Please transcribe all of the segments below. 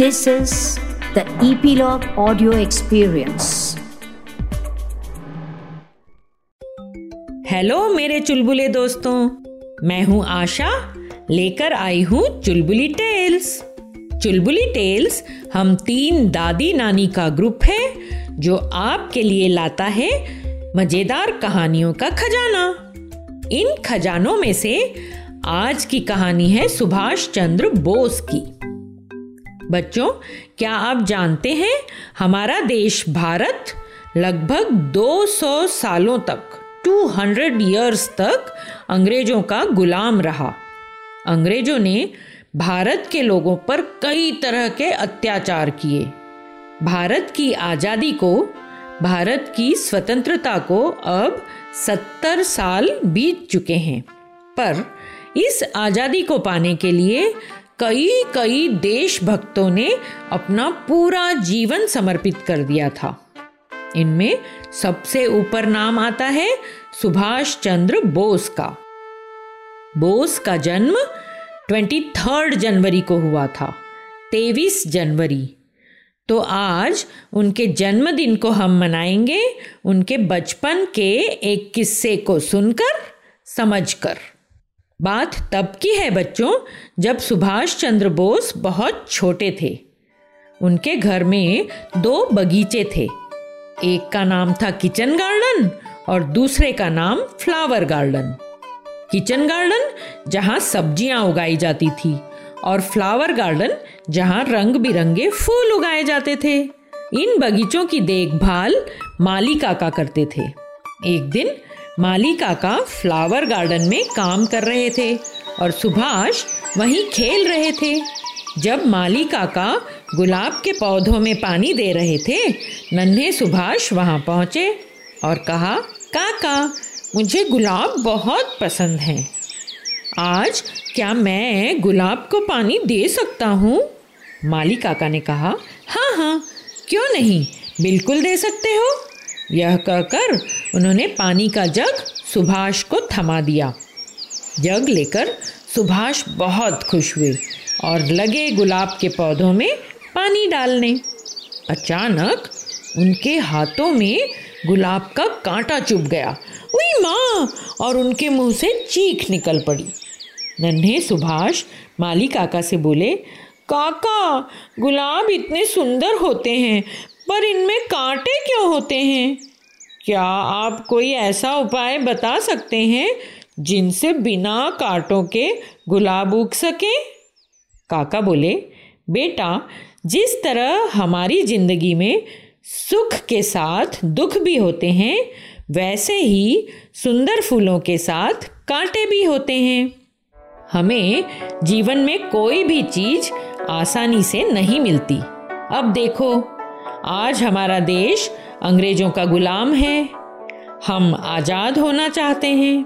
This is the Epilogue Audio Experience. Hello मेरे चुलबुले दोस्तों। मैं हूँ आशा। लेकर आई हूँ चुलबुली टेल्स। चुलबुली टेल्स हम तीन दादी नानी का ग्रुप है, जो आपके लिए लाता है मज़ेदार कहानियों का खजाना। इन खजानों में से आज की कहानी है सुभाष चंद्र बोस की। बच्चों, क्या आप जानते हैं हमारा देश भारत लगभग 200 सालों तक 200 इयर्स तक अंग्रेज़ों का गुलाम रहा। अंग्रेज़ों ने भारत के लोगों पर कई तरह के अत्याचार किए। भारत की आज़ादी को, भारत की स्वतंत्रता को अब सत्तर साल बीत चुके हैं। पर इस आज़ादी को पाने के लिए कई कई देशभक्तों ने अपना पूरा जीवन समर्पित कर दिया था। इनमें सबसे ऊपर नाम आता है सुभाष चंद्र बोस का। बोस का जन्म 23 जनवरी को हुआ था 23 जनवरी। तो आज उनके जन्मदिन को हम मनाएँगे, उनके बचपन के एक किस्से को सुनकर, समझकर। बात तब की है बच्चों, जब सुभाष चंद्र बोस बहुत छोटे थे। उनके घर में दो बगीचे थे। एक का नाम था किचन गार्डन और दूसरे का नाम फ्लावर गार्डन। किचन गार्डन जहाँ सब्ज़ियाँ उगाई जाती थी और फ्लावर गार्डन जहाँ रंग बिरंगे फूल उगाए जाते थे। इन बगीचों की देखभाल माली काका करते थे। एक दिन माली काका फ्लावर गार्डन में काम कर रहे थे और सुभाष वहीं खेल रहे थे। जब माली काका गुलाब के पौधों में पानी दे रहे थे, नन्हे सुभाष वहाँ पहुँचे और कहा, काका, मुझे गुलाब बहुत पसंद है। आज क्या मैं गुलाब को पानी दे सकता हूँ? माली काका ने कहा हाँ हाँ क्यों नहीं? बिल्कुल दे सकते हो। यह कहकर उन्होंने पानी का जग सुभाष को थमा दिया। जग लेकर सुभाष बहुत खुश हुए और लगे गुलाब के पौधों में पानी डालने। अचानक उनके हाथों में गुलाब का कांटा चुभ गया। उई माँ! और उनके मुँह से चीख निकल पड़ी। नन्हे सुभाष माली काका से बोले, काका, गुलाब इतने सुंदर होते हैं, पर इनमें कांटे क्यों होते हैं? क्या आप कोई ऐसा उपाय बता सकते हैं जिनसे बिना कांटों के गुलाब उग सके? काका बोले, बेटा, जिस तरह हमारी ज़िंदगी में सुख के साथ दुख भी होते हैं, वैसे ही सुंदर फूलों के साथ कांटे भी होते हैं। हमें जीवन में कोई भी चीज़ आसानी से नहीं मिलती। अब देखो, आज हमारा देश अंग्रेज़ों का गुलाम है। हम आज़ाद होना चाहते हैं।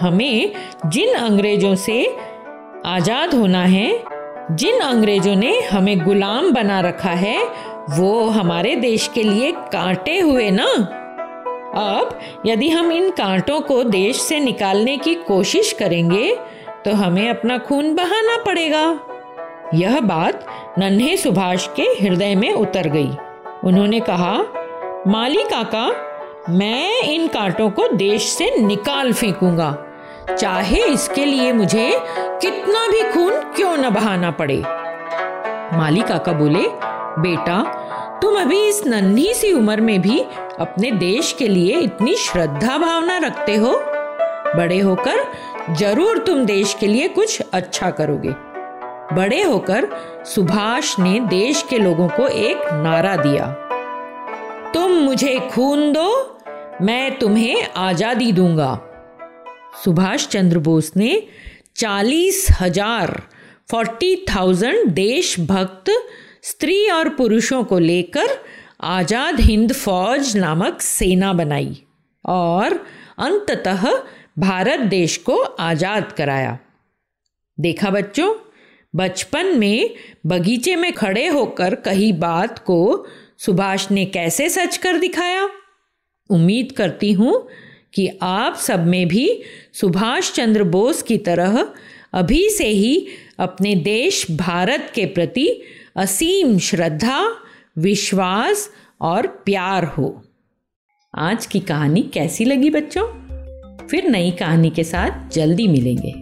हमें जिन अंग्रेज़ों से आज़ाद होना है, जिन अंग्रेज़ों ने हमें गुलाम बना रखा है, वो हमारे देश के लिए कांटे हुए ना। अब यदि हम इन कांटों को देश से निकालने की कोशिश करेंगे तो हमें अपना खून बहाना पड़ेगा। यह बात नन्हे सुभाष के हृदय में उतर गई। उन्होंने कहा माली काका, मैं इन कांटों को देश से निकाल फेंकूँगा। चाहे इसके लिए मुझे कितना भी खून क्यों न बहाना पड़े। माली काका बोले, बेटा, तुम अभी इस नन्ही सी उम्र में भी अपने देश के लिए इतनी श्रद्धा भावना रखते हो? बड़े होकर ज़रूर तुम देश के लिए कुछ अच्छा करोगे। बड़े होकर सुभाष ने देश के लोगों को एक नारा दिया। तुम मुझे खून दो, मैं तुम्हें आज़ादी दूँगा। सुभाष चंद्र बोस ने चालीस हज़ार फोर्टी थाउज़ेंड देशभक्त स्त्री और पुरुषों को लेकर आज़ाद हिंद फौज नामक सेना बनाई और अंततः भारत देश को आज़ाद कराया। देखा बच्चों, बचपन में बगीचे में खड़े होकर कही बात को सुभाष ने कैसे सच कर दिखाया? उम्मीद करती हूँ कि आप सब में भी सुभाष चंद्र बोस की तरह अभी से ही अपने देश भारत के प्रति असीम श्रद्धा, विश्वास और प्यार हो। आज की कहानी कैसी लगी बच्चों? फिर नई कहानी के साथ जल्दी मिलेंगे।